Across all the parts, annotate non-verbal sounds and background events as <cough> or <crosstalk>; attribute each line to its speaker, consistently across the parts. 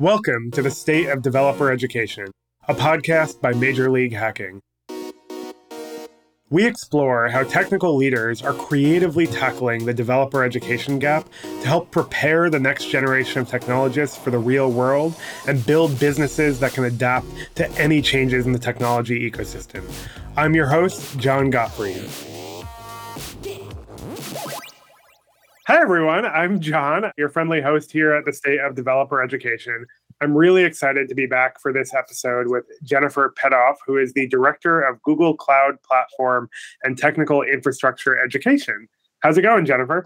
Speaker 1: Welcome to the State of Developer Education, a podcast by Major League Hacking. We explore how technical leaders are creatively tackling the developer education gap to help prepare the next generation of technologists for the real world and build businesses that can adapt to any changes in the technology ecosystem. I'm your host, Jon Gottfried. Hi, everyone. I'm Jon, your friendly host here at the State of Developer Education. I'm really excited to be back for this episode with Jennifer Petoff, who is the Director of Google Cloud Platform and Technical Infrastructure Education. How's it going, Jennifer?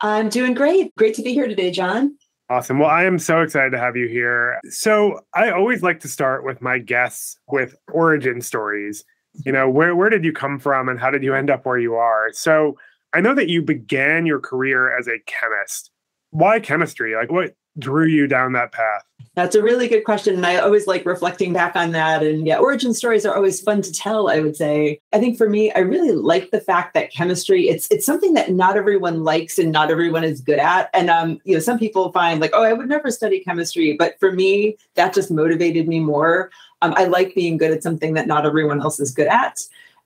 Speaker 2: I'm doing great. Great to be here today, Jon.
Speaker 1: Awesome. Well, I am so excited to have you here. So, I always like to start with my guests with origin stories. You know, where, where did you come from and how did you end up where you are? So, I know that you began your career as a chemist. Why chemistry? Like, what drew you down that path?
Speaker 2: That's a really good question. And I always like reflecting back on that. And yeah, origin stories are always fun to tell, I would say. I think for me, I really like the fact that chemistry, it's it's something that not everyone likes and not everyone is good at. And um, you know, some people find like, oh, I would never study chemistry. But for me, that just motivated me more. Um, I like being good at something that not everyone else is good at.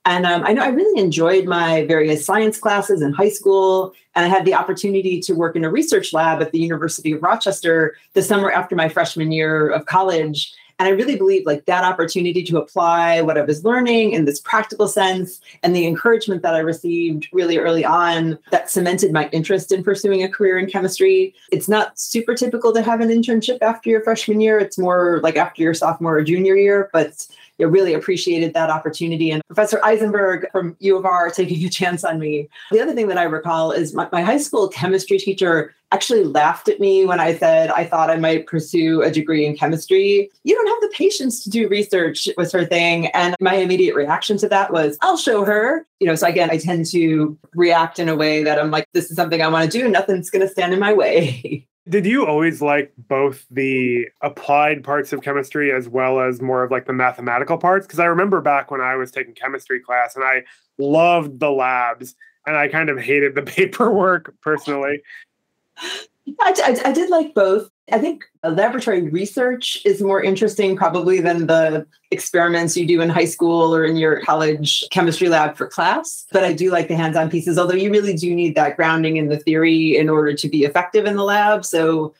Speaker 2: And um, I know I really enjoyed my various science classes in high school. And I had the opportunity to work in a research lab at the University of Rochester the summer after my freshman year of college. And I really believe like that opportunity to apply what I was learning in this practical sense and the encouragement that I received really early on that cemented my interest in pursuing a career in chemistry. It's not super typical to have an internship after your freshman year. It's more like after your sophomore or junior year, but you know, really appreciated that opportunity. And Professor Eisenberg from U of R taking a chance on me. The other thing that I recall is my, my high school chemistry teacher actually laughed at me when I said I thought I might pursue a degree in chemistry. You don't have the patience to do research, was her thing. And my immediate reaction to that was, I'll show her. You know, so again, I tend to react in a way that I'm like, this is something I want to do. Nothing's going to stand in my way. <laughs>
Speaker 1: Did you always like both the applied parts of chemistry as well as more of like the mathematical parts? Because I remember back when I was taking chemistry class and I loved the labs and I kind of hated the <laughs> paperwork personally. <laughs>
Speaker 2: I, I, I, did like both. I think laboratory research is more interesting probably than the experiments you do in high school or in your college chemistry lab for class. But I do like the hands on pieces, although you really do need that grounding in the theory in order to be effective in the lab. So,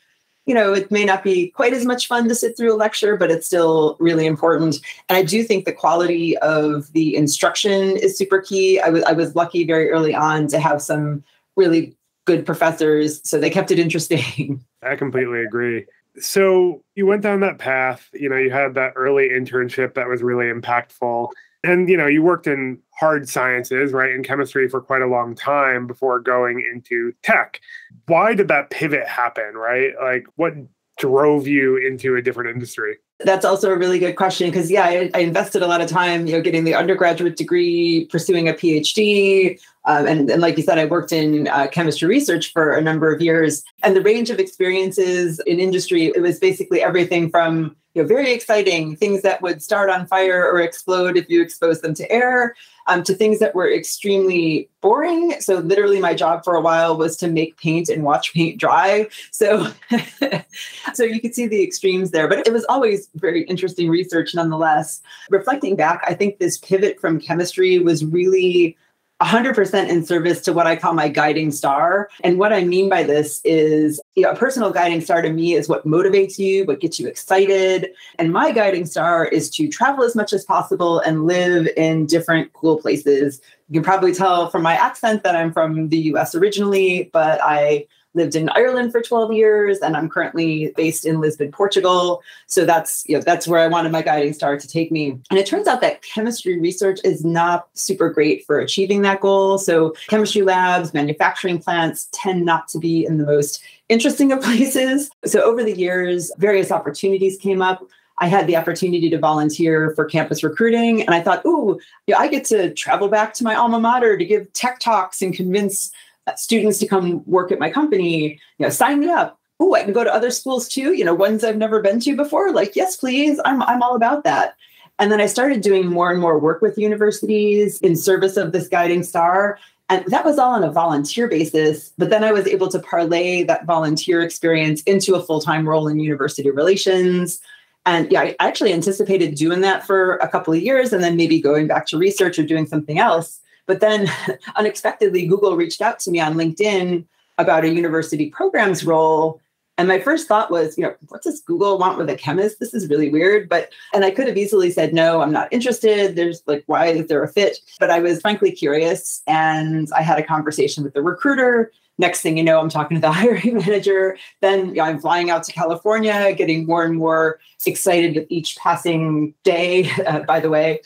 Speaker 2: you know, it may not be quite as much fun to sit through a lecture, but it's still really important. And I do think the quality of the instruction is super key. I was I was lucky very early on to have some really good professors. So they kept it interesting. <laughs>
Speaker 1: I completely agree. So you went down that path, you know, you had that early internship that was really impactful. And, you know, you worked in hard sciences, right, in chemistry for quite a long time before going into tech. Why did that pivot happen, right? Like, what drove you into a different industry?
Speaker 2: That's also a really good question because yeah, I, I, invested a lot of time, you know, getting the undergraduate degree, pursuing a PhD, um, and, and, like you said, I worked in uh, chemistry research for a number of years, and the range of experiences in industry it was basically everything from you know very exciting things that would start on fire or explode if you expose them to air um, to things that were extremely boring. So literally, my job for a while was to make paint and watch paint dry. So, <laughs> so you could see the extremes there. But it was always very interesting research, nonetheless. Reflecting back, I think this pivot from chemistry was really 100% in service to what I call my guiding star. And what I mean by this is you know, a personal guiding star to me is what motivates you, what gets you excited. And my guiding star is to travel as much as possible and live in different cool places. You can probably tell from my accent that I'm from the US originally, but I lived in Ireland for 12 years and I'm currently based in Lisbon, Portugal. So that's, you know, that's where I wanted my guiding star to take me. And it turns out that chemistry research is not super great for achieving that goal. So chemistry labs, manufacturing plants tend not to be in the most interesting of <laughs> places. So over the years, various opportunities came up. I had the opportunity to volunteer for campus recruiting. And I thought, ooh, yeah, I get to travel back to my alma mater to give tech talks and convince students to come work at my company, you know, sign me up. Oh, I can go to other schools too, you know, ones I've never been to before. Like, yes, please. I'm I'm all about that. And then I started doing more and more work with universities in service of this guiding star. And that was all on a volunteer basis. But then I was able to parlay that volunteer experience into a full time role in university relations. And yeah, I actually anticipated doing that for a couple of years and then maybe going back to research or doing something else. But then <laughs> unexpectedly, Google reached out to me on LinkedIn about a university programs role. And my first thought was, you know, what does Google want with a chemist? This is really weird. But, and I could have easily said, no, I'm not interested. There's like, why is there a fit? But I was frankly curious. And I had a conversation with the recruiter. Next thing you know, I'm talking to the <laughs> hiring manager. Then you know, I'm flying out to California, getting more and more excited with each passing day, <laughs> uh, by the way.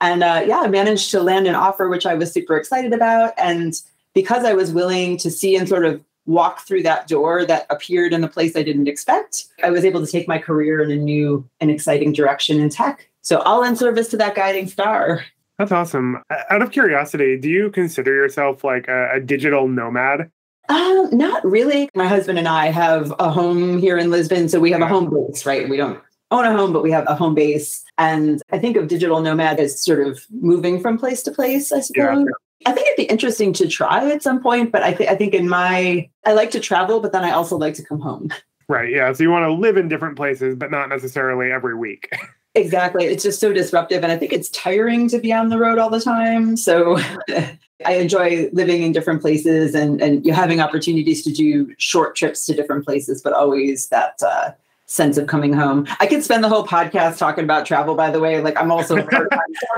Speaker 2: And uh, yeah, I managed to land an offer, which I was super excited about. And because I was willing to see and sort of walk through that door that appeared in a place I didn't expect, I was able to take my career in a new and exciting direction in tech. So all in service to that guiding star.
Speaker 1: That's awesome. Out of curiosity, do you consider yourself like a, a digital nomad?
Speaker 2: Um, not really. My husband and I have a home here in Lisbon, so we have a home base, right? We don't own a home, but we have a home base. And I think of digital nomad as sort of moving from place to place, I suppose. Yeah. I think it'd be interesting to try at some point, but I, th- I think in my, I like to travel, but then I also like to come home.
Speaker 1: Right. Yeah. So you want to live in different places, but not necessarily every week. <laughs>
Speaker 2: exactly. It's just so disruptive. And I think it's tiring to be on the road all the time. So <laughs> I enjoy living in different places and, and you having opportunities to do short trips to different places, but always that, uh, sense of coming home. I could spend the whole podcast talking about travel, by the way. Like I'm also a <laughs> travel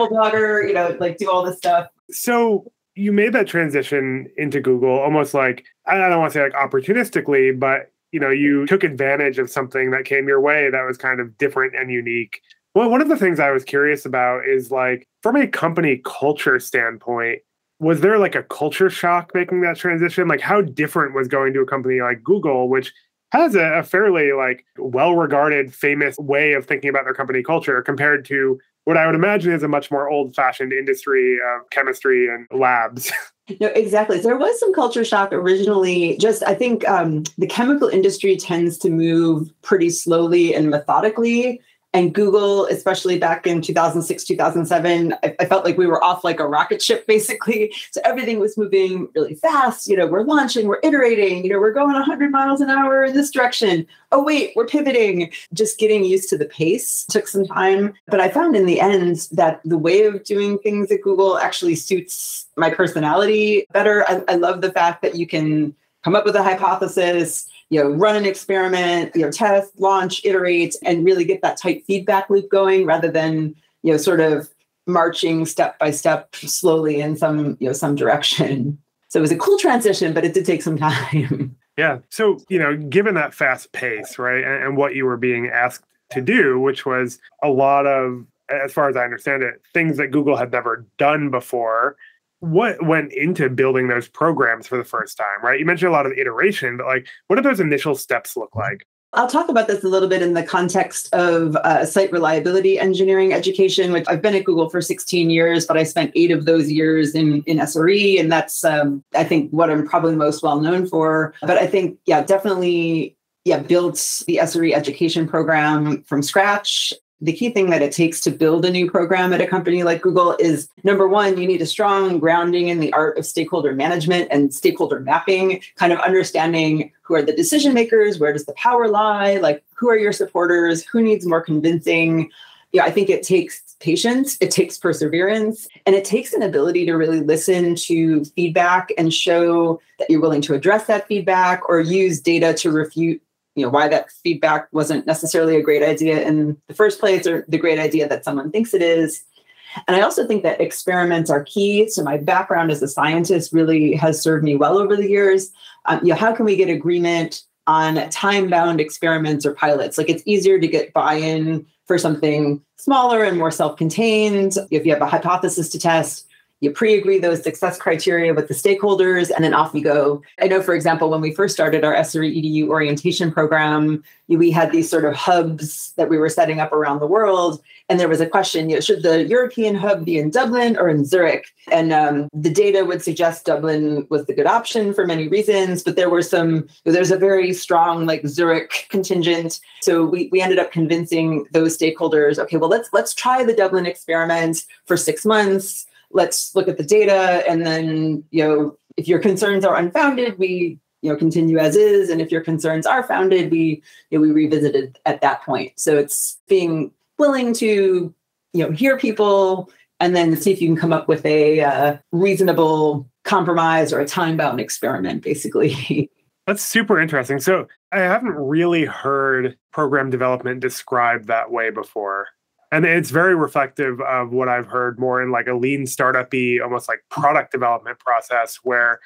Speaker 2: blogger, you know, like do all this stuff.
Speaker 1: So you made that transition into Google almost like I don't want to say like opportunistically, but you know, you took advantage of something that came your way that was kind of different and unique. Well, one of the things I was curious about is like from a company culture standpoint, was there like a culture shock making that transition? Like how different was going to a company like Google, which has a, a fairly like well-regarded, famous way of thinking about their company culture compared to what I would imagine is a much more old-fashioned industry of chemistry and labs. <laughs>
Speaker 2: No, exactly. There was some culture shock originally. Just, I think um, the chemical industry tends to move pretty slowly and methodically and Google, especially back in 2006, 2007, I, I, felt like we were off like a rocket ship, <laughs> basically. So everything was moving really fast. You know, we're launching, we're iterating, you know, we're going 100 miles an hour in this direction. Oh, wait, we're pivoting. Just getting used to the pace took some time. But I found in the end that the way of doing things at Google actually suits my personality better. I, I love the fact that you can come up with a hypothesis you know, run an experiment, you know, test, launch, iterate, and really get that tight feedback loop going rather than, you know, sort of marching step by step slowly in some, you know, some direction. So it was a cool transition, but it did take some <laughs> time.
Speaker 1: Yeah. So, you know, given that fast pace, right, and, and what you were being asked to do, which was a lot of, as far as I understand it, things that Google had never done before what went into building those programs for the first time, right? You mentioned a lot of iteration, but like, what do those initial steps look like?
Speaker 2: I'll talk about this a little bit in the context of uh, site reliability engineering education, which I've been at Google for 16 years, but I spent eight of those years in, in SRE. And that's, um, I think, what I'm probably most well known for. But I think, yeah, definitely yeah, built the SRE education program from scratch the key thing that it takes to build a new program at a company like Google is number one, you need a strong grounding in the art of stakeholder management and stakeholder mapping, kind of understanding who are the decision makers, where does the power lie, like who are your supporters, who needs more convincing. Yeah, I think it takes patience, it takes perseverance, and it takes an ability to really listen to feedback and show that you're willing to address that feedback or use data to refute you know why that feedback wasn't necessarily a great idea in the first place or the great idea that someone thinks it is. And i also think that experiments are key. So my background as a scientist really has served me well over the years. Um, you know how can we get agreement on time bound experiments or pilots? Like it's easier to get buy-in for something smaller and more self-contained. If you have a hypothesis to test you pre-agree those success criteria with the stakeholders and then off you go. I know for example when we first started our sre edu orientation program we had these sort of hubs that we were setting up around the world and there was a question you know, should the european hub be in dublin or in zurich? And um, the data would suggest dublin was the good option for many reasons but there were some there's a very strong like zurich contingent. So we, we ended up convincing those stakeholders okay well let's let's try the dublin experiment for six months let's look at the data and then you know if your concerns are unfounded we you know continue as is. And if your concerns are founded we you know, we revisit it at that point. So it's being willing to you know hear people and then see if you can come up with a uh, reasonable compromise or a time bound experiment basically. <laughs>
Speaker 1: That's super interesting. So i haven't really heard program development described that way before and it's very reflective of what i've heard more in like a lean startup-y almost like product development process where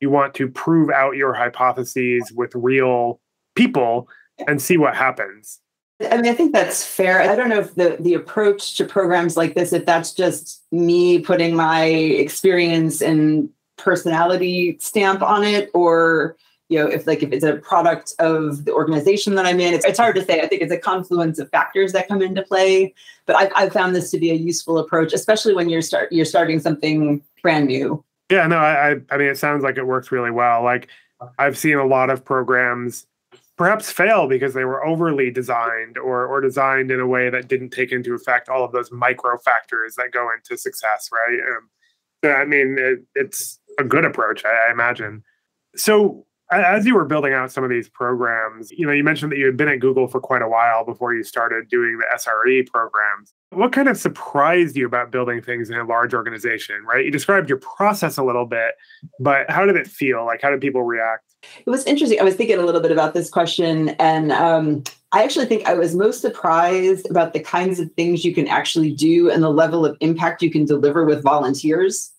Speaker 1: you want to prove out your hypotheses with real people and see what happens.
Speaker 2: I mean, I think that's fair. I don't know if the the approach to programs like this, if that's just me putting my experience and personality stamp on it, or you know, if like if it's a product of the organization that I'm in, it's, it's hard to say. I think it's a confluence of factors that come into play. But I've, I've found this to be a useful approach, especially when you're start you're starting something brand new.
Speaker 1: Yeah, no, I, I mean, it sounds like it works really well. Like I've seen a lot of programs perhaps fail because they were overly designed or or designed in a way that didn't take into effect all of those micro factors that go into success, right? Um, I mean, it, it's a good approach, I, I imagine. So as you were building out some of these programs, you know, you mentioned that you had been at Google for quite a while before you started doing the SRE programs. What kind of surprised you about building things in a large organization, right? You described your process a little bit, but how did it feel? Like, how did people react?
Speaker 2: It was interesting. I was thinking a little bit about this question, and um, I actually think I was most surprised about the kinds of things you can actually do and the level of impact you can deliver with volunteers.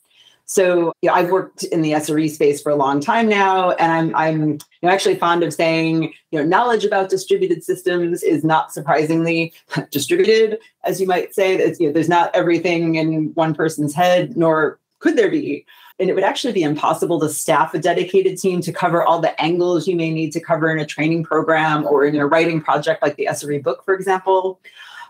Speaker 2: So you know, I've worked in the SRE space for a long time now, and I'm I'm you know, actually fond of saying you know knowledge about distributed systems is not surprisingly <laughs> distributed, as you might say. It's, you know, there's not everything in one person's head, nor could there be. And it would actually be impossible to staff a dedicated team to cover all the angles you may need to cover in a training program or in a writing project like the SRE book, for example.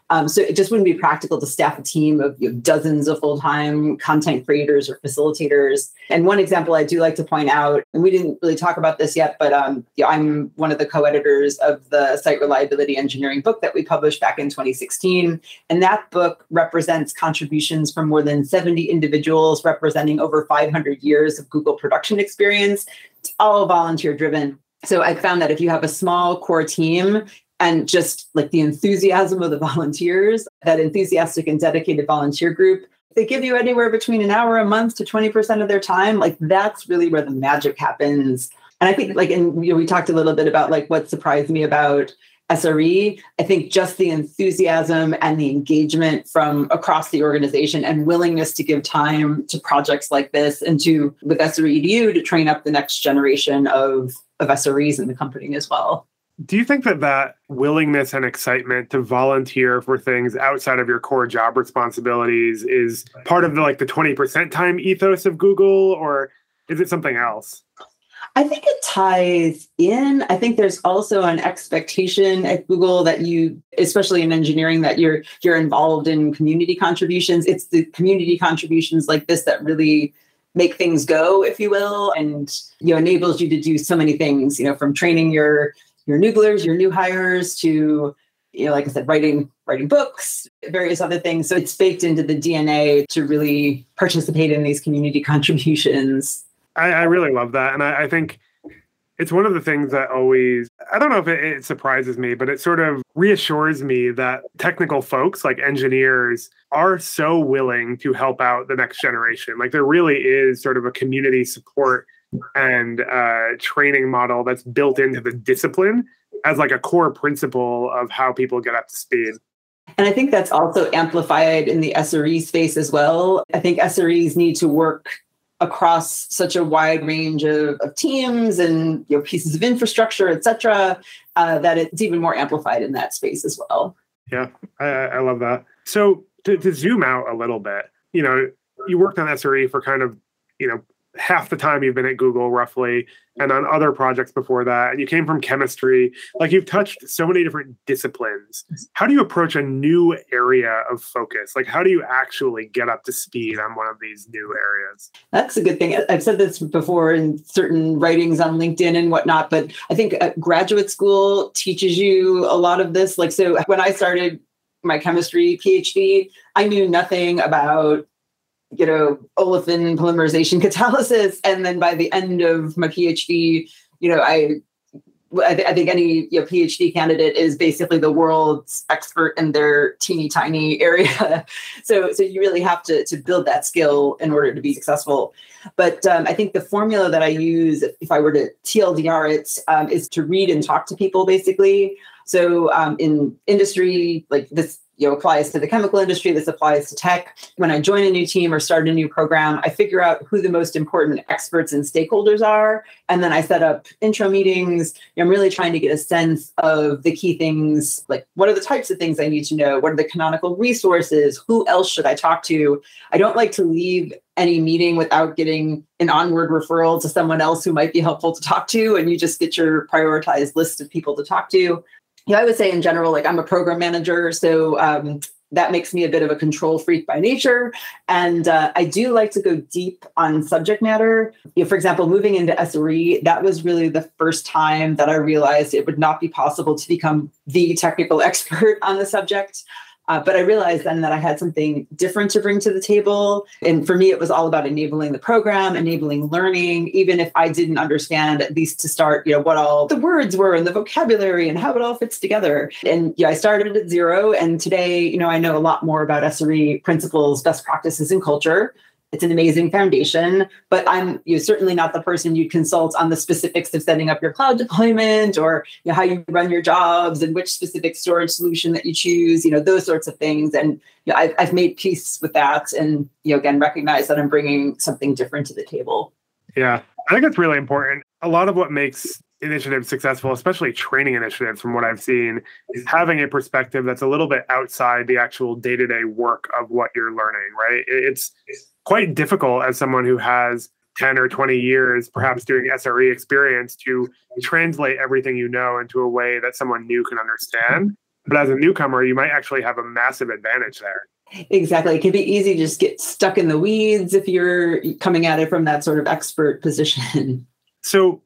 Speaker 2: Um, so it just wouldn't be practical to staff a team of you know, dozens of full-time content creators or facilitators. And one example I do like to point out, and we didn't really talk about this yet, but um, you know, I'm one of the co-editors of the site reliability engineering book that we published back in 2016. And that book represents contributions from more than 70 individuals representing over 500 years of Google production experience. It's all volunteer driven. So I found that if you have a small core team, and just like the enthusiasm of the volunteers, that enthusiastic and dedicated volunteer group, they give you anywhere between an hour a month to 20% of their time. Like that's really where the magic happens. And I think like, and you know, we talked a little bit about like what surprised me about SRE. I think just the enthusiasm and the engagement from across the organization and willingness to give time to projects like this and to with SRE EDU to train up the next generation of, of SREs in the company as well
Speaker 1: do you think that that willingness and excitement to volunteer for things outside of your core job responsibilities is part of the like the 20% time ethos of google or is it something else
Speaker 2: I think it ties in. I think there's also an expectation at Google that you, especially in engineering, that you're you're involved in community contributions. It's the community contributions like this that really make things go, if you will, and you know enables you to do so many things. You know, from training your your nooglers, your new hires to, you know, like I said, writing writing books, various other things. So it's baked into the DNA to really participate in these community <laughs> contributions.
Speaker 1: I, I really love that. And I, I, think it's one of the things that always, I don't know if it, it surprises me, but it sort of reassures me that technical folks like engineers are so willing to help out the next generation. Like there really is sort of a community support and uh, training model that's built into the discipline as like a core principle of how people get up to speed.
Speaker 2: And I think that's also amplified in the SRE space as well. I think SREs need to work across such a wide range of, of teams and you know, pieces of infrastructure, et cetera, uh, that it's even more amplified in that space as well.
Speaker 1: Yeah, I, I love that. So to, to zoom out a little bit, you know, you worked on SRE for kind of, you know, half the time you've been at Google, roughly, and on other projects before that. And you came from chemistry. Like you've touched so many different disciplines. How do you approach a new area of focus? Like, how do you actually get up to speed on one of these new areas?
Speaker 2: That's a good thing. I've said this before in certain writings on LinkedIn and whatnot, but I think graduate school teaches you a lot of this. Like, so when I started my chemistry PhD, I knew nothing about you know, olefin polymerization <laughs> catalysis. And then by the end of my PhD, you know, I I, th- I, think any you know, PhD candidate is basically the world's expert in their teeny tiny <laughs> area. so, so you really have to to build that skill in order to be successful. But um, I think the formula that I use, if I were to TLDR it, um, is to read and talk to people, basically. So um, in industry, like this you know applies to the chemical industry this applies to tech. When i join a new team or start a new program i figure out who the most important experts and stakeholders are and then i set up intro meetings. I'm really trying to get a sense of the key things like what are the types of things i need to know? What are the canonical resources? Who else should i talk to? I don't like to leave any meeting without getting an onward referral to someone else who might be helpful to talk to and you just get your prioritized list of people to talk to yeah, I would say in general, like I'm a program manager, so um, that makes me a bit of a control freak by nature. And uh, I do like to go deep on subject matter. You know, for example, moving into SRE, that was really the first time that I realized it would not be possible to become the technical <laughs> expert on the subject. Uh, but I realized then that I had something different to bring to the table. And for me, it was all about enabling the program, enabling learning, even if I didn't understand, at least to start, you know, what all the words were and the vocabulary and how it all fits together. And yeah, I started at zero. And today, you know, I know a lot more about SRE principles, best practices, and culture it's an amazing foundation but i'm you know, certainly not the person you'd consult on the specifics of setting up your cloud deployment or you know, how you run your jobs and which specific storage solution that you choose you know those sorts of things. And you know, I've, I've made peace with that and you know again recognize that i'm bringing something different to the table.
Speaker 1: Yeah. I think that's really important. A lot of what makes initiatives successful, especially training initiatives, from what I've seen, is having a perspective that's a little bit outside the actual day to day work of what you're learning, right? It's quite difficult as someone who has 10 or 20 years, perhaps doing SRE experience, to translate everything you know into a way that someone new can understand. But as a newcomer, you might actually have a massive advantage there.
Speaker 2: Exactly. It can be easy to just get stuck in the weeds if you're coming at it from that sort of expert position. <laughs>
Speaker 1: So,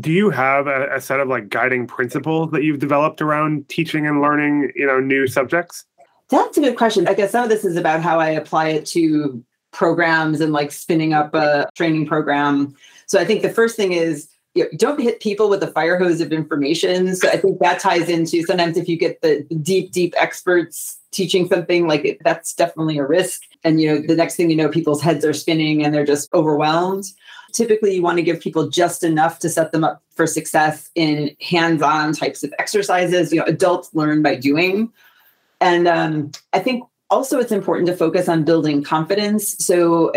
Speaker 1: do you have a, a set of like guiding principles that you've developed around teaching and learning, you know, new subjects?
Speaker 2: That's a good question. I guess some of this is about how I apply it to programs and like spinning up a training program. So I think the first thing is you know, don't hit people with a fire hose of information. So I think that ties into sometimes if you get the deep, deep experts teaching something, like it, that's definitely a risk. And you know, the next thing you know, people's heads are spinning and they're just overwhelmed. Typically, you want to give people just enough to set them up for success in hands-on types of exercises. You know, adults learn by doing. And um, I think also it's important to focus on building confidence. So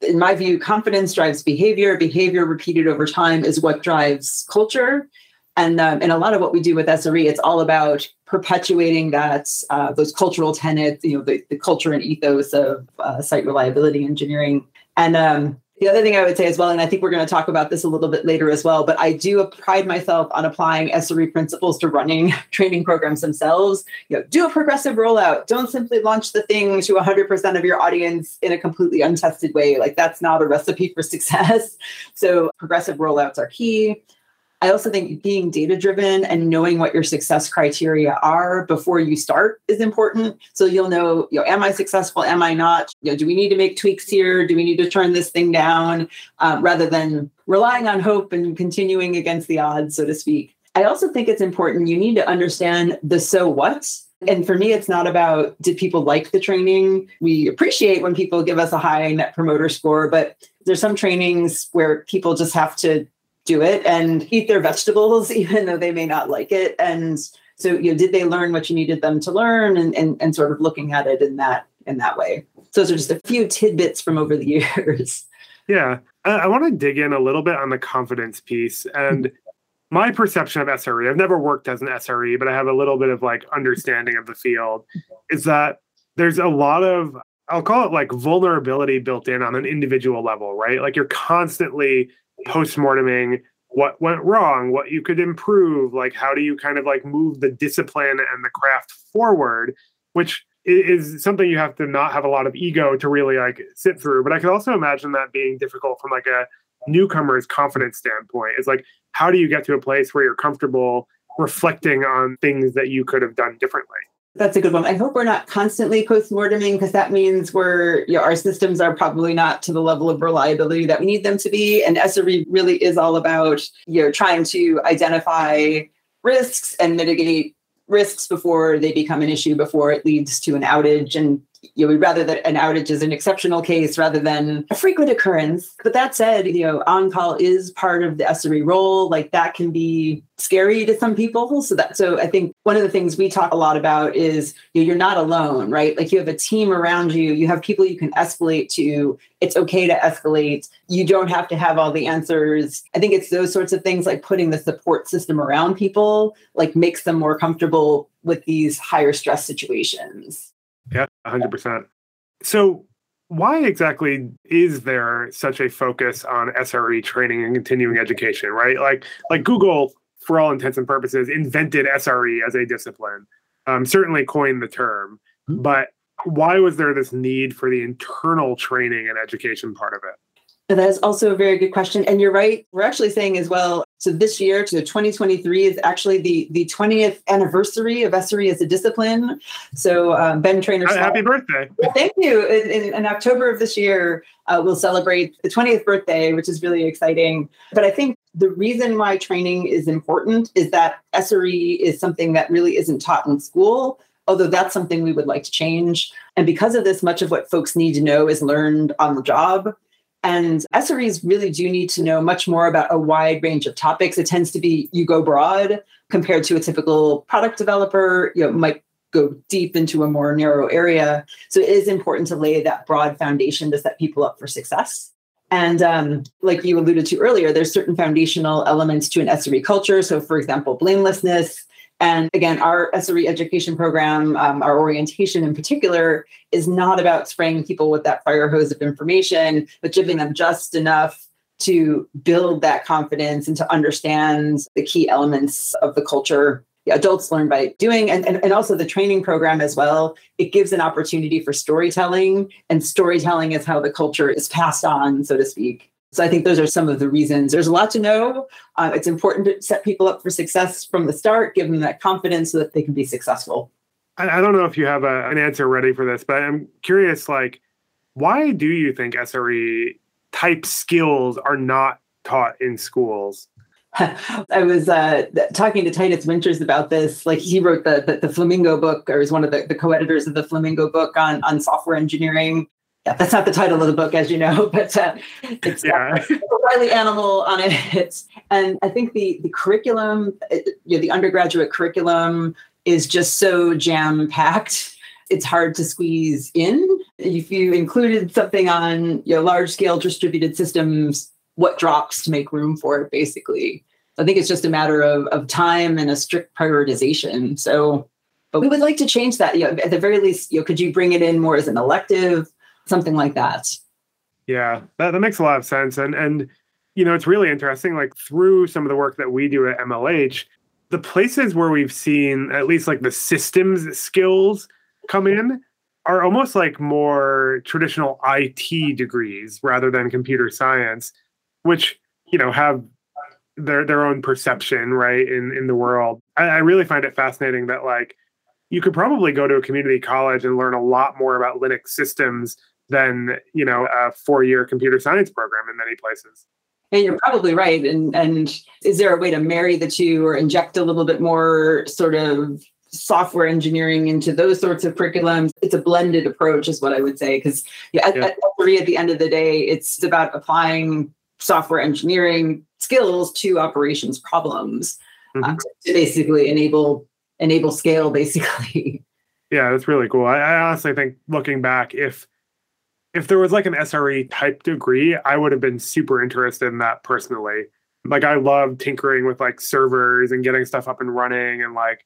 Speaker 2: in my view confidence drives behavior. Behavior repeated over time is what drives culture. And um, and a lot of what we do with sre it's all about perpetuating that uh, those cultural tenets you know the, the culture and ethos of uh, site reliability engineering. And um, the other thing I would say as well, and I think we're going to talk about this a little bit later as well, but I do pride myself on applying SRE principles to running <laughs> training programs themselves. You know, do a progressive rollout. Don't simply launch the thing to 100% of your audience in a completely untested way. Like that's not a recipe for <laughs> success. So progressive rollouts are key. I also think being data driven and knowing what your success criteria are before you start is important. So you'll know, you know, am I successful? Am I not? You know, do we need to make tweaks here? Do we need to turn this thing down? Um, rather than relying on hope and continuing against the odds, so to speak. I also think it's important. You need to understand the so what. And for me, it's not about did people like the training? We appreciate when people give us a high net promoter score, but there's some trainings where people just have to do it and eat their vegetables, <laughs> even though they may not like it. And so, you know, did they learn what you needed them to learn and, and, and sort of looking at it in that in that way. So those are just a few tidbits from over the <laughs> years.
Speaker 1: Yeah. I, I want to dig in a little bit on the confidence piece. And my perception of SRE, I've never worked as an SRE, but I have a little bit of like understanding of the field, is that there's a lot of I'll call it like vulnerability built in on an individual level, right? Like you're constantly post-morteming what went wrong, what you could improve, like how do you kind of like move the discipline and the craft forward, which is something you have to not have a lot of ego to really like sit through. But I can also imagine that being difficult from like a newcomer's confidence standpoint. Is like how do you get to a place where you're comfortable reflecting on things that you could have done differently?
Speaker 2: That's a good one. I hope we're not constantly post-morteming because that means we're you know, our systems are probably not to the level of reliability that we need them to be. And SRE really is all about you know trying to identify risks and mitigate risks before they become an issue, before it leads to an outage. And you know, rather that an outage is an exceptional case rather than a frequent occurrence. But that said, you know, on call is part of the SRE role. Like that can be scary to some people. So that so I think one of the things we talk a lot about is you know, you're not alone, right? Like you have a team around you, you have people you can escalate to. It's okay to escalate. You don't have to have all the answers. I think it's those sorts of things like putting the support system around people like makes them more comfortable with these higher stress situations.
Speaker 1: Yeah, 100%. So, why exactly is there such a focus on SRE training and continuing education, right? Like like Google for all intents and purposes invented SRE as a discipline. Um, certainly coined the term, mm-hmm. but why was there this need for the internal training and education part of it?
Speaker 2: That is also a very good question. And you're right. We're actually saying as well. So this year, to 2023, is actually the the 20th anniversary of SRE as a discipline. So um, Ben Treynor.
Speaker 1: Happy birthday!
Speaker 2: Thank you. In, in, October of this year, uh, we'll celebrate the 20th birthday, which is really exciting. But I think the reason why training is important is that SRE is something that really isn't taught in school although that's something we would like to change. And because of this, much of what folks need to know is learned on the job. And SREs really do need to know much more about a wide range of topics. It tends to be you go broad compared to a typical product developer, you know, might go deep into a more narrow area. So it is important to lay that broad foundation to set people up for success. And um, like you alluded to earlier, there's certain foundational elements to an SRE culture. So, for example, blamelessness, and again, our SRE education program, um, our orientation in particular, is not about spraying people with that fire hose of information, but giving them just enough to build that confidence and to understand the key elements of the culture. adults learn by doing, and, and, and also the training program as well. It gives an opportunity for storytelling, and storytelling is how the culture is passed on, so to speak. So I think those are some of the reasons. There's a lot to know. Uh, it's important to set people up for success from the start, give them that confidence so that they can be successful.
Speaker 1: I, I don't know if you have a, an answer ready for this, but I'm curious. Like, why do you think SRE type skills are not taught in schools? <laughs>
Speaker 2: I was uh, talking to Titus Winters about this. Like he wrote the, the, the Flamingo book, or is one of the, the co-editors of the Flamingo book on on software engineering yeah, that's not the title of the book, as you know, <laughs> but uh, it's yeah. <laughs> Riley Animal on it. <laughs> And I think the the curriculum, you know, the undergraduate curriculum is just so jam packed. It's hard to squeeze in. If you included something on you know, large scale distributed systems, what drops to make room for it, basically. I think it's just a matter of, of time and a strict prioritization. So, but we would like to change that. You know, at the very least, you know, could you bring it in more as an elective? Something like that.
Speaker 1: Yeah, that, that makes a lot of sense. And and you know, it's really interesting. Like through some of the work that we do at MLH, the places where we've seen at least like the systems skills come in are almost like more traditional IT degrees rather than computer science, which you know have their their own perception right in in the world. I, I really find it fascinating that like you could probably go to a community college and learn a lot more about Linux systems than you know a four-year computer science program in many places.
Speaker 2: And you're probably right. And and is there a way to marry the two or inject a little bit more sort of software engineering into those sorts of curriculums? It's a blended approach, is what I would say. Because yeah, at, yeah. at, the end of the day, it's about applying software engineering skills to operations problems mm-hmm. uh, to basically enable enable scale. Basically. <laughs>
Speaker 1: Yeah, that's really cool. I, I honestly think looking back, if if there was like an SRE type degree, I would have been super interested in that personally. Like I love tinkering with like servers and getting stuff up and running and like,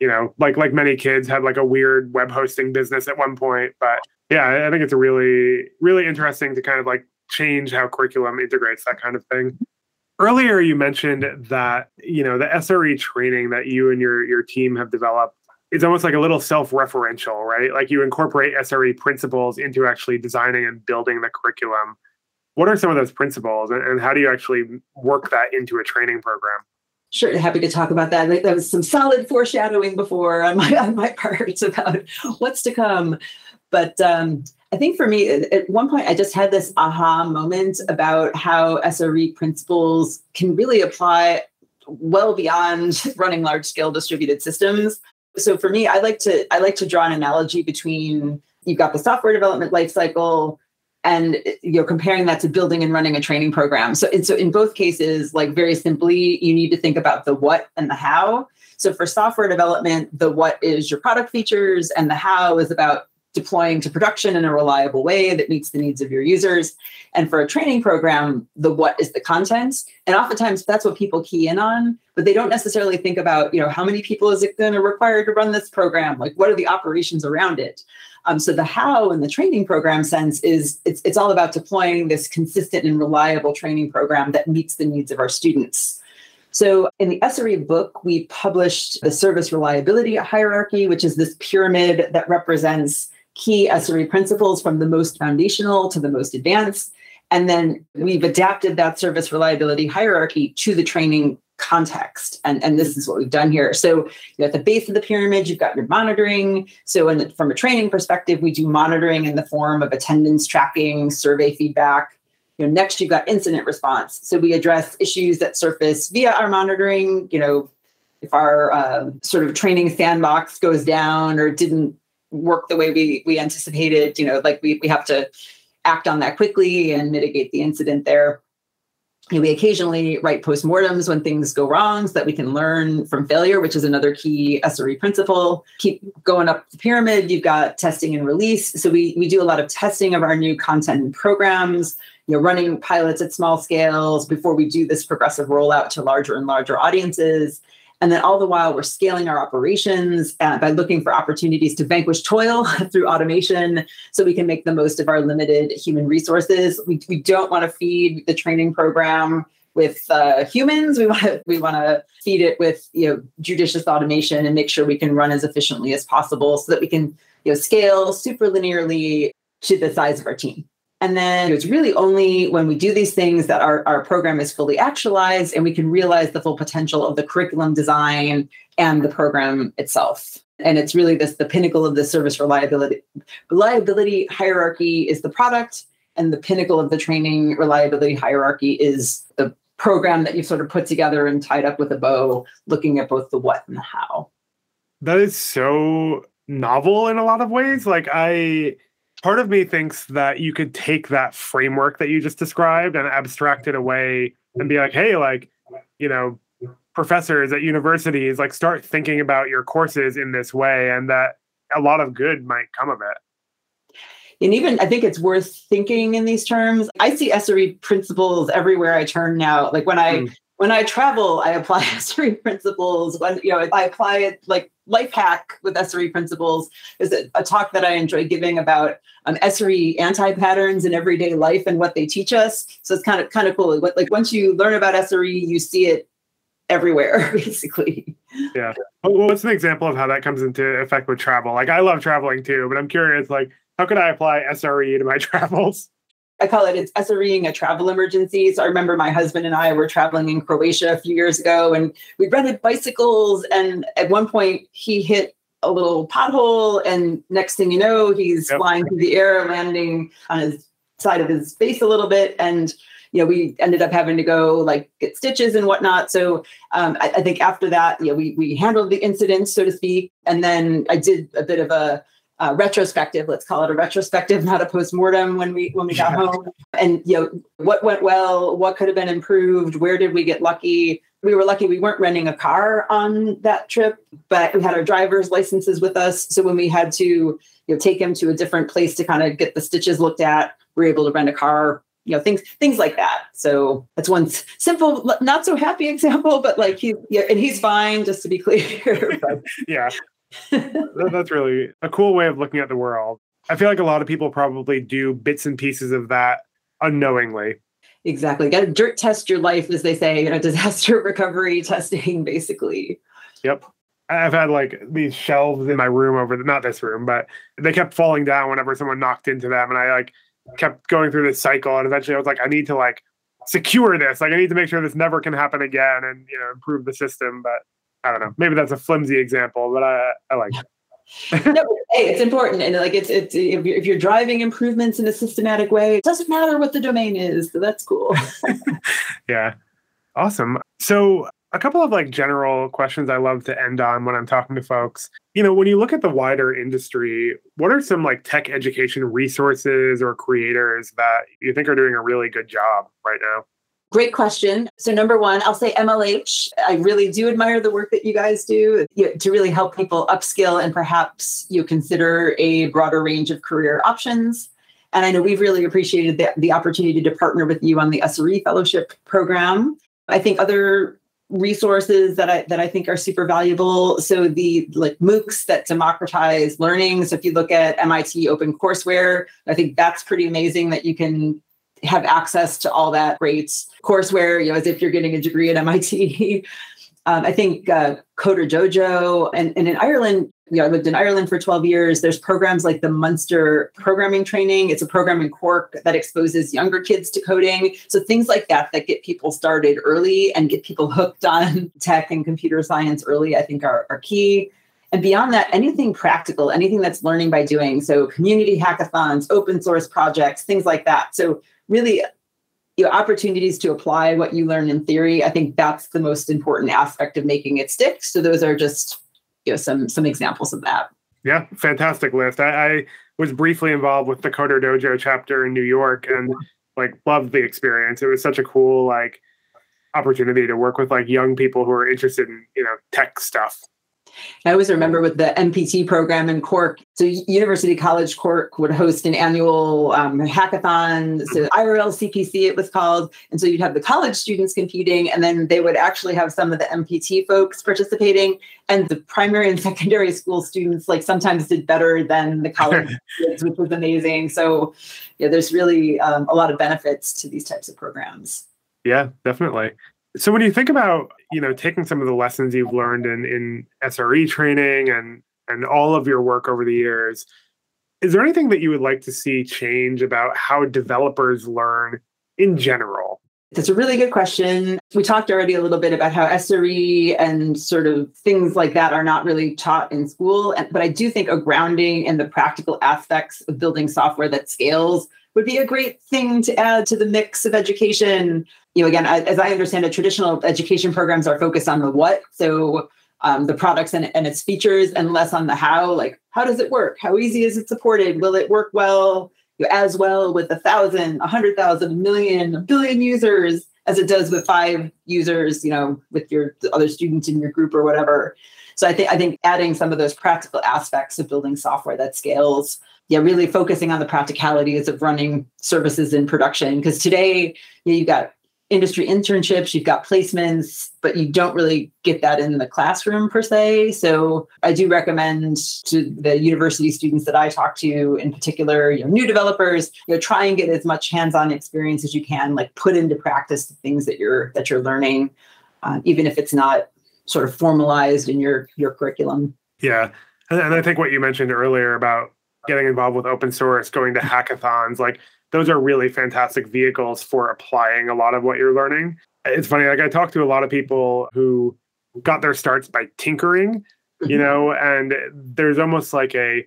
Speaker 1: you know, like like many kids had like a weird web hosting business at one point. But yeah, I think it's really, really interesting to kind of like change how curriculum integrates that kind of thing. Earlier you mentioned that, you know, the SRE training that you and your your team have developed it's almost like a little self-referential, right? Like you incorporate SRE principles into actually designing and building the curriculum. What are some of those principles and, how do you actually work that into a training program?
Speaker 2: Sure, happy to talk about that. That was some solid foreshadowing before on my on my part <laughs> about what's to come. But um, I think for me, at one point, I just had this aha moment about how SRE principles can really apply well beyond <laughs> running large scale distributed systems. So for me, I like to I like to draw an analogy between you've got the software development lifecycle and you're comparing that to building and running a training program. So, so in both cases, like very simply, you need to think about the what and the how. So for software development, the what is your product features, and the how is about deploying to production in a reliable way that meets the needs of your users. And for a training program, the what is the content. And oftentimes that's what people key in on, but they don't necessarily think about, you know, how many people is it going to require to run this program? Like what are the operations around it? Um, so the how in the training program sense is it's, it's all about deploying this consistent and reliable training program that meets the needs of our students. So in the SRE book, we published the service reliability hierarchy, which is this pyramid that represents key SRE principles from the most foundational to the most advanced. And then we've adapted that service reliability hierarchy to the training context. And, and this is what we've done here. So at the base of the pyramid, you've got your monitoring. So the, from a training perspective, we do monitoring in the form of attendance tracking, survey feedback. You know, next you've got incident response. So we address issues that surface via our monitoring. You know, if our uh, sort of training sandbox goes down or didn't work the way we we anticipated, you know, like we we have to act on that quickly and mitigate the incident there we occasionally write postmortems when things go wrong so that we can learn from failure, which is another key SRE principle. Keep going up the pyramid. You've got testing and release. So we, we do a lot of testing of our new content and programs, you know, running pilots at small scales before we do this progressive rollout to larger and larger audiences. And then all the while, we're scaling our operations uh, by looking for opportunities to vanquish toil <laughs> through automation so we can make the most of our limited human resources. We, we don't want to feed the training program with uh, humans. We want to we want to feed it with you know judicious automation and make sure we can run as efficiently as possible so that we can you know scale super linearly to the size of our team. And then it's really only when we do these things that our, our program is fully actualized and we can realize the full potential of the curriculum design and the program itself. And it's really this the pinnacle of the service reliability reliability hierarchy is the product, and the pinnacle of the training reliability hierarchy is the program that you've sort of put together and tied up with a bow, looking at both the what and the how.
Speaker 1: That is so novel in a lot of ways. Like I part of me thinks that you could take that framework that you just described and abstract it away and be like, hey, like, you know, professors at universities, like, start thinking about your courses in this way, and that a lot of good might come of it.
Speaker 2: And even I think it's worth thinking in these terms. I see SRE principles everywhere I turn now. Like when I mm. When I travel, I apply <laughs> SRE principles. When you know, I apply it like life hack with SRE principles is a, talk that I enjoy giving about um, SRE anti patterns in everyday life and what they teach us. So it's kind of kind of cool. Like once you learn about SRE, you see it everywhere, <laughs> basically.
Speaker 1: Yeah. What's an example of how that comes into effect with travel? Like I love traveling too, but I'm curious, like how could I apply SRE to my <laughs> travels?
Speaker 2: I call it it's SREing a travel emergency. So I remember my husband and I were traveling in Croatia a few years ago and we rented bicycles. And at one point he hit a little pothole. And next thing you know, he's yep. flying through the air, landing on his side of his face a little bit. And you know, we ended up having to go like get stitches and whatnot. So um, I, I think after that, you know, we we handled the incident, so to speak. And then I did a bit of a uh, retrospective let's call it a retrospective not a post-mortem when we when we got home. And you know what went well what could have been improved where did we get lucky? We were lucky we weren't renting a car on that trip but we had our driver's licenses with us. So when we had to you know take him to a different place to kind of get the stitches looked at we were able to rent a car you know things things like that. So that's one simple not so happy <laughs> example but like he yeah and he's fine just to be clear <laughs>
Speaker 1: yeah that's really a cool way of looking at the world. I feel like a lot of people probably do bits and pieces of that unknowingly.
Speaker 2: Exactly. Got to dirt test your life, as they say, you know, <laughs> disaster recovery testing, basically.
Speaker 1: Yep. I've had like these shelves in my room over the, not this room, but they kept falling down whenever someone knocked into them. And I like kept going through this cycle. And eventually I was like, I need to like secure this. Like I need to make sure this never can happen again and you know improve the system. But I don't know. Maybe that's a flimsy example, but I I like it. <laughs>
Speaker 2: no, hey, it's important, and like it's it's if you're, if you're driving improvements in a systematic way, it doesn't matter what the domain is. So that's cool. <laughs> <laughs>
Speaker 1: yeah, awesome. So a couple of like general questions I love to end on when I'm talking to folks. You know, when you look at the wider industry, what are some like tech education resources or creators that you think are doing a really good job right now?
Speaker 2: Great question. So, number one, I'll say MLH. I really do admire the work that you guys do to really help people upskill and perhaps you consider a broader range of career options. And I know we've really appreciated the, the opportunity to partner with you on the SRE Fellowship Program. I think other resources that I that I think are super valuable. So the like MOOCs that democratize learning. So if you look at MIT Open Courseware, I think that's pretty amazing that you can have access to all that great courseware, you know, as if you're getting a degree at MIT. <laughs> um, I think uh, Coder Dojo, and, and in Ireland, you know, I lived in Ireland for 12 years. There's programs like the Munster Programming Training. It's a program in Cork that exposes younger kids to coding. So things like that that get people started early and get people <laughs> hooked on tech and computer science early, I think are, are key. And beyond that, anything practical, anything that's learning by doing. So community hackathons, open source projects, things like that. So really you know, opportunities to apply what you learn in theory. I think that's the most important aspect of making it stick. So those are just you know some some examples of that.
Speaker 1: Yeah, fantastic list. I, I was briefly involved with the Coder Dojo chapter in New York and like loved the experience. It was such a cool like opportunity to work with like young people who are interested in you know tech stuff
Speaker 2: I always remember with the MPT program in Cork. So University College Cork would host an annual um, hackathon, so IRL CPC it was called. And so you'd have the college students competing, and then they would actually have some of the MPT folks participating. And the primary and <laughs> secondary school students like sometimes did better than the college <laughs> kids, which was amazing. So yeah, there's really um, a lot of benefits to these types of programs.
Speaker 1: Yeah, definitely. So when you think about, you know, taking some of the lessons you've learned in, in SRE training and and all of your work over the years, is there anything that you would like to see change about how developers learn in general?
Speaker 2: That's a really good question. We talked already a little bit about how SRE and sort of things like that are not really taught in school. But I do think a grounding in the practical aspects of building software that scales would be a great thing to add to the mix of education. You know, again, as I understand it, traditional education programs are focused on the what. So um, the products and, and its features and less on the how, like how does it work? How easy is it supported? Will it work well as well with a thousand, a hundred thousand, a million, a billion users as it does with five users, you know, with your other students in your group or whatever. So I think I think adding some of those practical aspects of building software that scales yeah, really focusing on the practicalities of running services in production. Because today, you know, you've got industry internships, you've got placements, but you don't really get that in the classroom per se. So I do recommend to the university students that I talk to, in particular, you know, new developers, you know, try and get as much hands-on experience as you can, like put into practice the things that you're that you're learning, uh, even if it's not sort of formalized in your your curriculum.
Speaker 1: Yeah. And I think what you mentioned earlier about getting involved with open source, going to hackathons, like those are really fantastic vehicles for applying a lot of what you're learning. It's funny, like I talk to a lot of people who got their starts by tinkering, you mm-hmm. know, and there's almost like a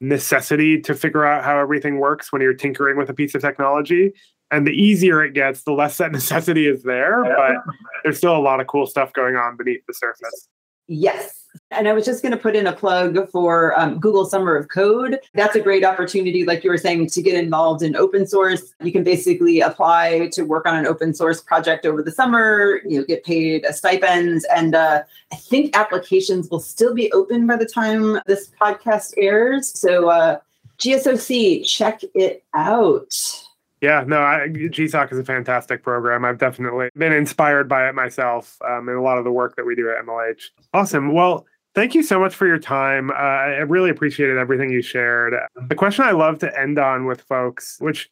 Speaker 1: necessity to figure out how everything works when you're tinkering with a piece of technology. And the easier it gets, the less that <laughs> necessity is there. But there's still a lot of cool stuff going on beneath the surface.
Speaker 2: Yes. And I was just going to put in a plug for um, Google Summer of Code. That's a great opportunity, like you were saying, to get involved in open source. You can basically apply to work on an open source project over the summer. You get paid a stipend, and uh, I think applications will still be open by the time this podcast airs. So, uh, GSOC, check it out.
Speaker 1: Yeah, no, I, GSOC is a fantastic program. I've definitely been inspired by it myself um, in a lot of the work that we do at MLH. Awesome. Well, thank you so much for your time. Uh, I really appreciated everything you shared. The question I love to end on with folks, which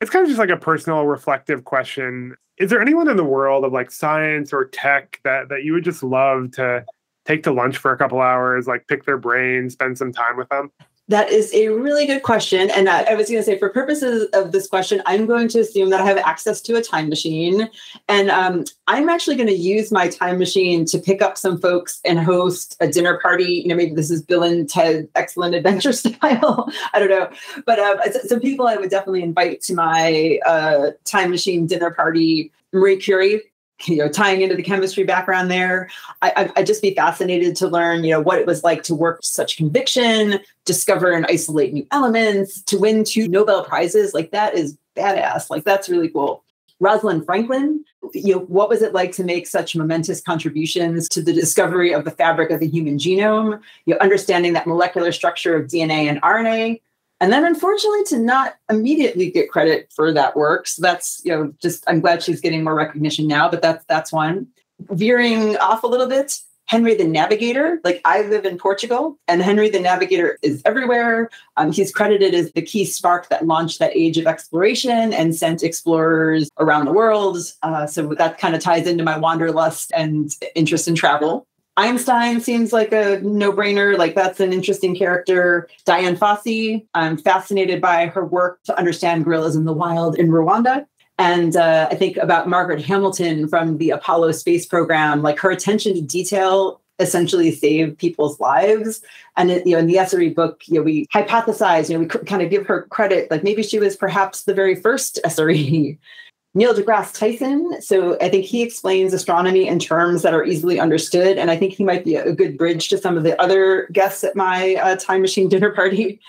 Speaker 1: it's kind of just like a personal reflective question. Is there anyone in the world of like science or tech that that you would just love to take to lunch for a couple hours, like pick their brain, spend some time with them?
Speaker 2: That is a really good question. And I, I was going to say, for purposes of this question, I'm going to assume that I have access to a time machine. And um, I'm actually going to use my time machine to pick up some folks and host a dinner party. You know, maybe this is Bill and Ted Excellent Adventure <laughs> style. I don't know. But um, some people I would definitely invite to my uh, time machine dinner party. Marie Curie you know tying into the chemistry background there. I, i'd just be fascinated to learn you know what it was like to work such conviction discover and isolate new elements to win two nobel prizes. Like that is badass. Like that's really cool. Rosalind franklin you know what was it like to make such momentous contributions to the discovery of the fabric of the human genome? You know understanding that molecular structure of dna and rna and then unfortunately to not immediately get credit for that work. So that's you know just i'm glad she's getting more recognition now but that's that's one. Veering off a little bit henry the navigator. Like i live in portugal and henry the navigator is everywhere. Um, he's credited as the key spark that launched that age of exploration and sent explorers around the world. Uh, so that kind of ties into my wanderlust and interest in travel Einstein seems like a no brainer. Like, that's an interesting character. Dian Fossey, I'm fascinated by her work to understand gorillas in the wild in Rwanda. And uh, I think about Margaret Hamilton from the Apollo space program, like her attention to detail essentially saved people's lives. And you know, in the SRE book, you know, we hypothesize, you know, we kind of give her credit, like maybe she was perhaps the very first SRE <laughs> Neil deGrasse Tyson. So I think he explains astronomy in terms that are easily understood. And I think he might be a good bridge to some of the other guests at my uh, time machine <laughs> dinner party.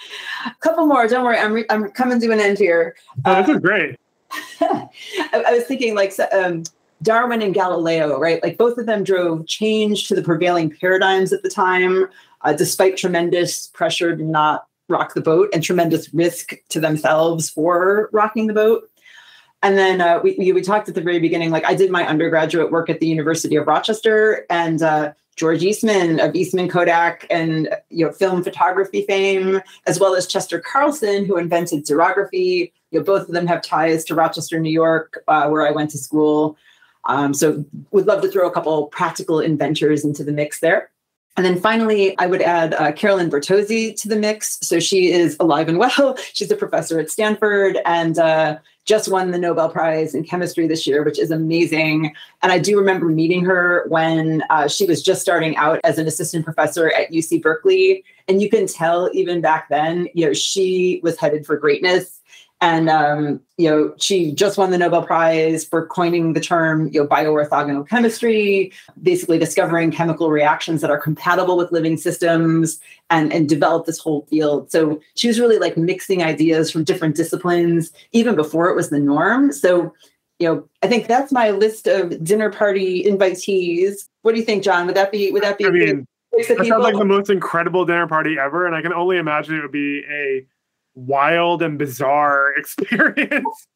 Speaker 2: A couple more. Don't worry. I'm, re- I'm coming to an end here.
Speaker 1: Oh, this is great. <laughs>
Speaker 2: I, I, was thinking like um, Darwin and Galileo, right? Like both of them drove change to the prevailing paradigms at the time, uh, despite tremendous pressure to not rock the boat and tremendous risk to themselves for rocking the boat. And then uh, we, we talked at the very beginning, like I did my undergraduate work at the University of Rochester and uh, George Eastman of Eastman Kodak and you know film photography fame, as well as Chester Carlson, who invented xerography. You know, both of them have ties to Rochester, New York, uh, where I went to school. Um, so would love to throw a couple practical inventors into the mix there. And then finally, I would add uh, Carolyn Bertozzi to the mix. So she is alive and well. <laughs> She's a professor at Stanford and uh, just won the Nobel Prize in chemistry this year, which is amazing. And I do remember meeting her when uh, she was just starting out as an assistant professor at UC Berkeley. And you can tell even back then, you know, she was headed for greatness. And um, you know, she just won the Nobel Prize for coining the term, you know, bioorthogonal chemistry, basically discovering chemical reactions that are compatible with living systems and, and developed this whole field. So she was really like mixing ideas from different disciplines, even before it was the norm. So, you know, I think that's my list of dinner party invitees. What do you think, Jon? Would that be would that be
Speaker 1: I mean, that sounds like the most incredible dinner party ever, and I can only imagine it would be a wild and bizarre <laughs> experience.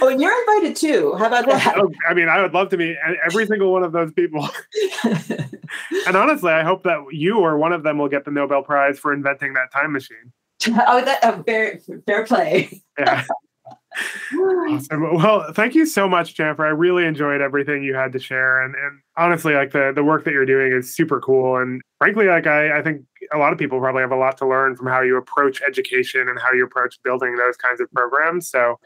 Speaker 2: Oh, and you're invited too. How about that? Oh,
Speaker 1: I mean, I would love to meet every single one of those people. <laughs> and honestly, I hope that you or one of them will get the Nobel Prize for inventing that time machine. <laughs>
Speaker 2: Oh, that oh, fair, fair play.
Speaker 1: yeah. Awesome. Well, thank you so much, Jennifer. I really enjoyed everything you had to share. And and honestly, like the the work that you're doing is super cool. And frankly, like I, I think a lot of people probably have a lot to learn from how you approach education and how you approach building those kinds of programs. So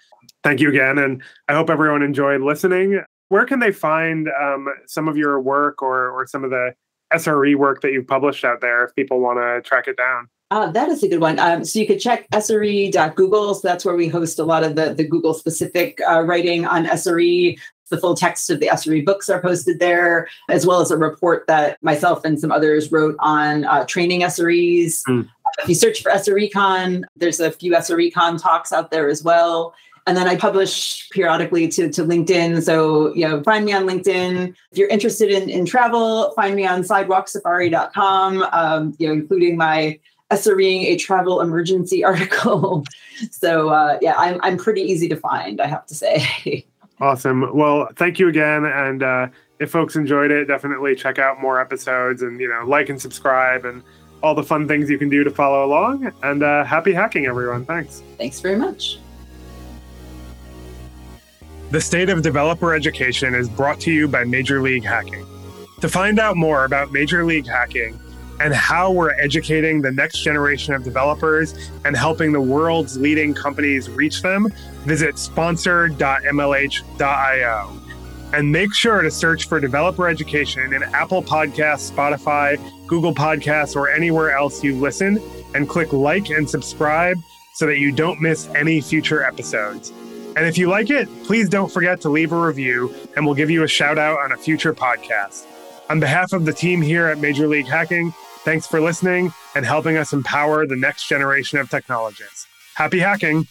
Speaker 1: thank you again. And I hope everyone enjoyed listening. Where can they find um, some of your work or or some of the SRE work that you've published out there if people want to track it down?
Speaker 2: Uh, that is a good one. Um, so you could check SRE.google. So that's where we host a lot of the, the Google specific uh, writing on SRE. The full text of the SRE books are posted there, as well as a report that myself and some others wrote on uh, training SREs. Mm. If you search for SREcon, there's a few SREcon talks out there as well. And then I publish periodically to, to LinkedIn. So, you know, find me on LinkedIn. If you're interested in, in travel, find me on sidewalksafari.com, um, you know, including my SREing a travel emergency <laughs> article. so uh, yeah, I'm I'm pretty easy to find, I have to say. <laughs>
Speaker 1: awesome. Well, thank you again, and uh, if folks enjoyed it, definitely check out more episodes, and you know, like and subscribe, and all the fun things you can do to follow along. And uh, happy hacking, everyone! Thanks.
Speaker 2: Thanks very much.
Speaker 1: The State of Developer Education is brought to you by Major League Hacking. To find out more about Major League Hacking and how we're educating the next generation of developers and helping the world's leading companies reach them, visit sponsor.mlh.io. And make sure to search for developer education in Apple Podcasts, Spotify, Google Podcasts, or anywhere else you listen, and click like and subscribe so that you don't miss any future episodes. And if you like it, please don't forget to leave a review, and we'll give you a shout out on a future podcast. On behalf of the team here at Major League Hacking, thanks for listening and helping us empower the next generation of technologists. Happy hacking!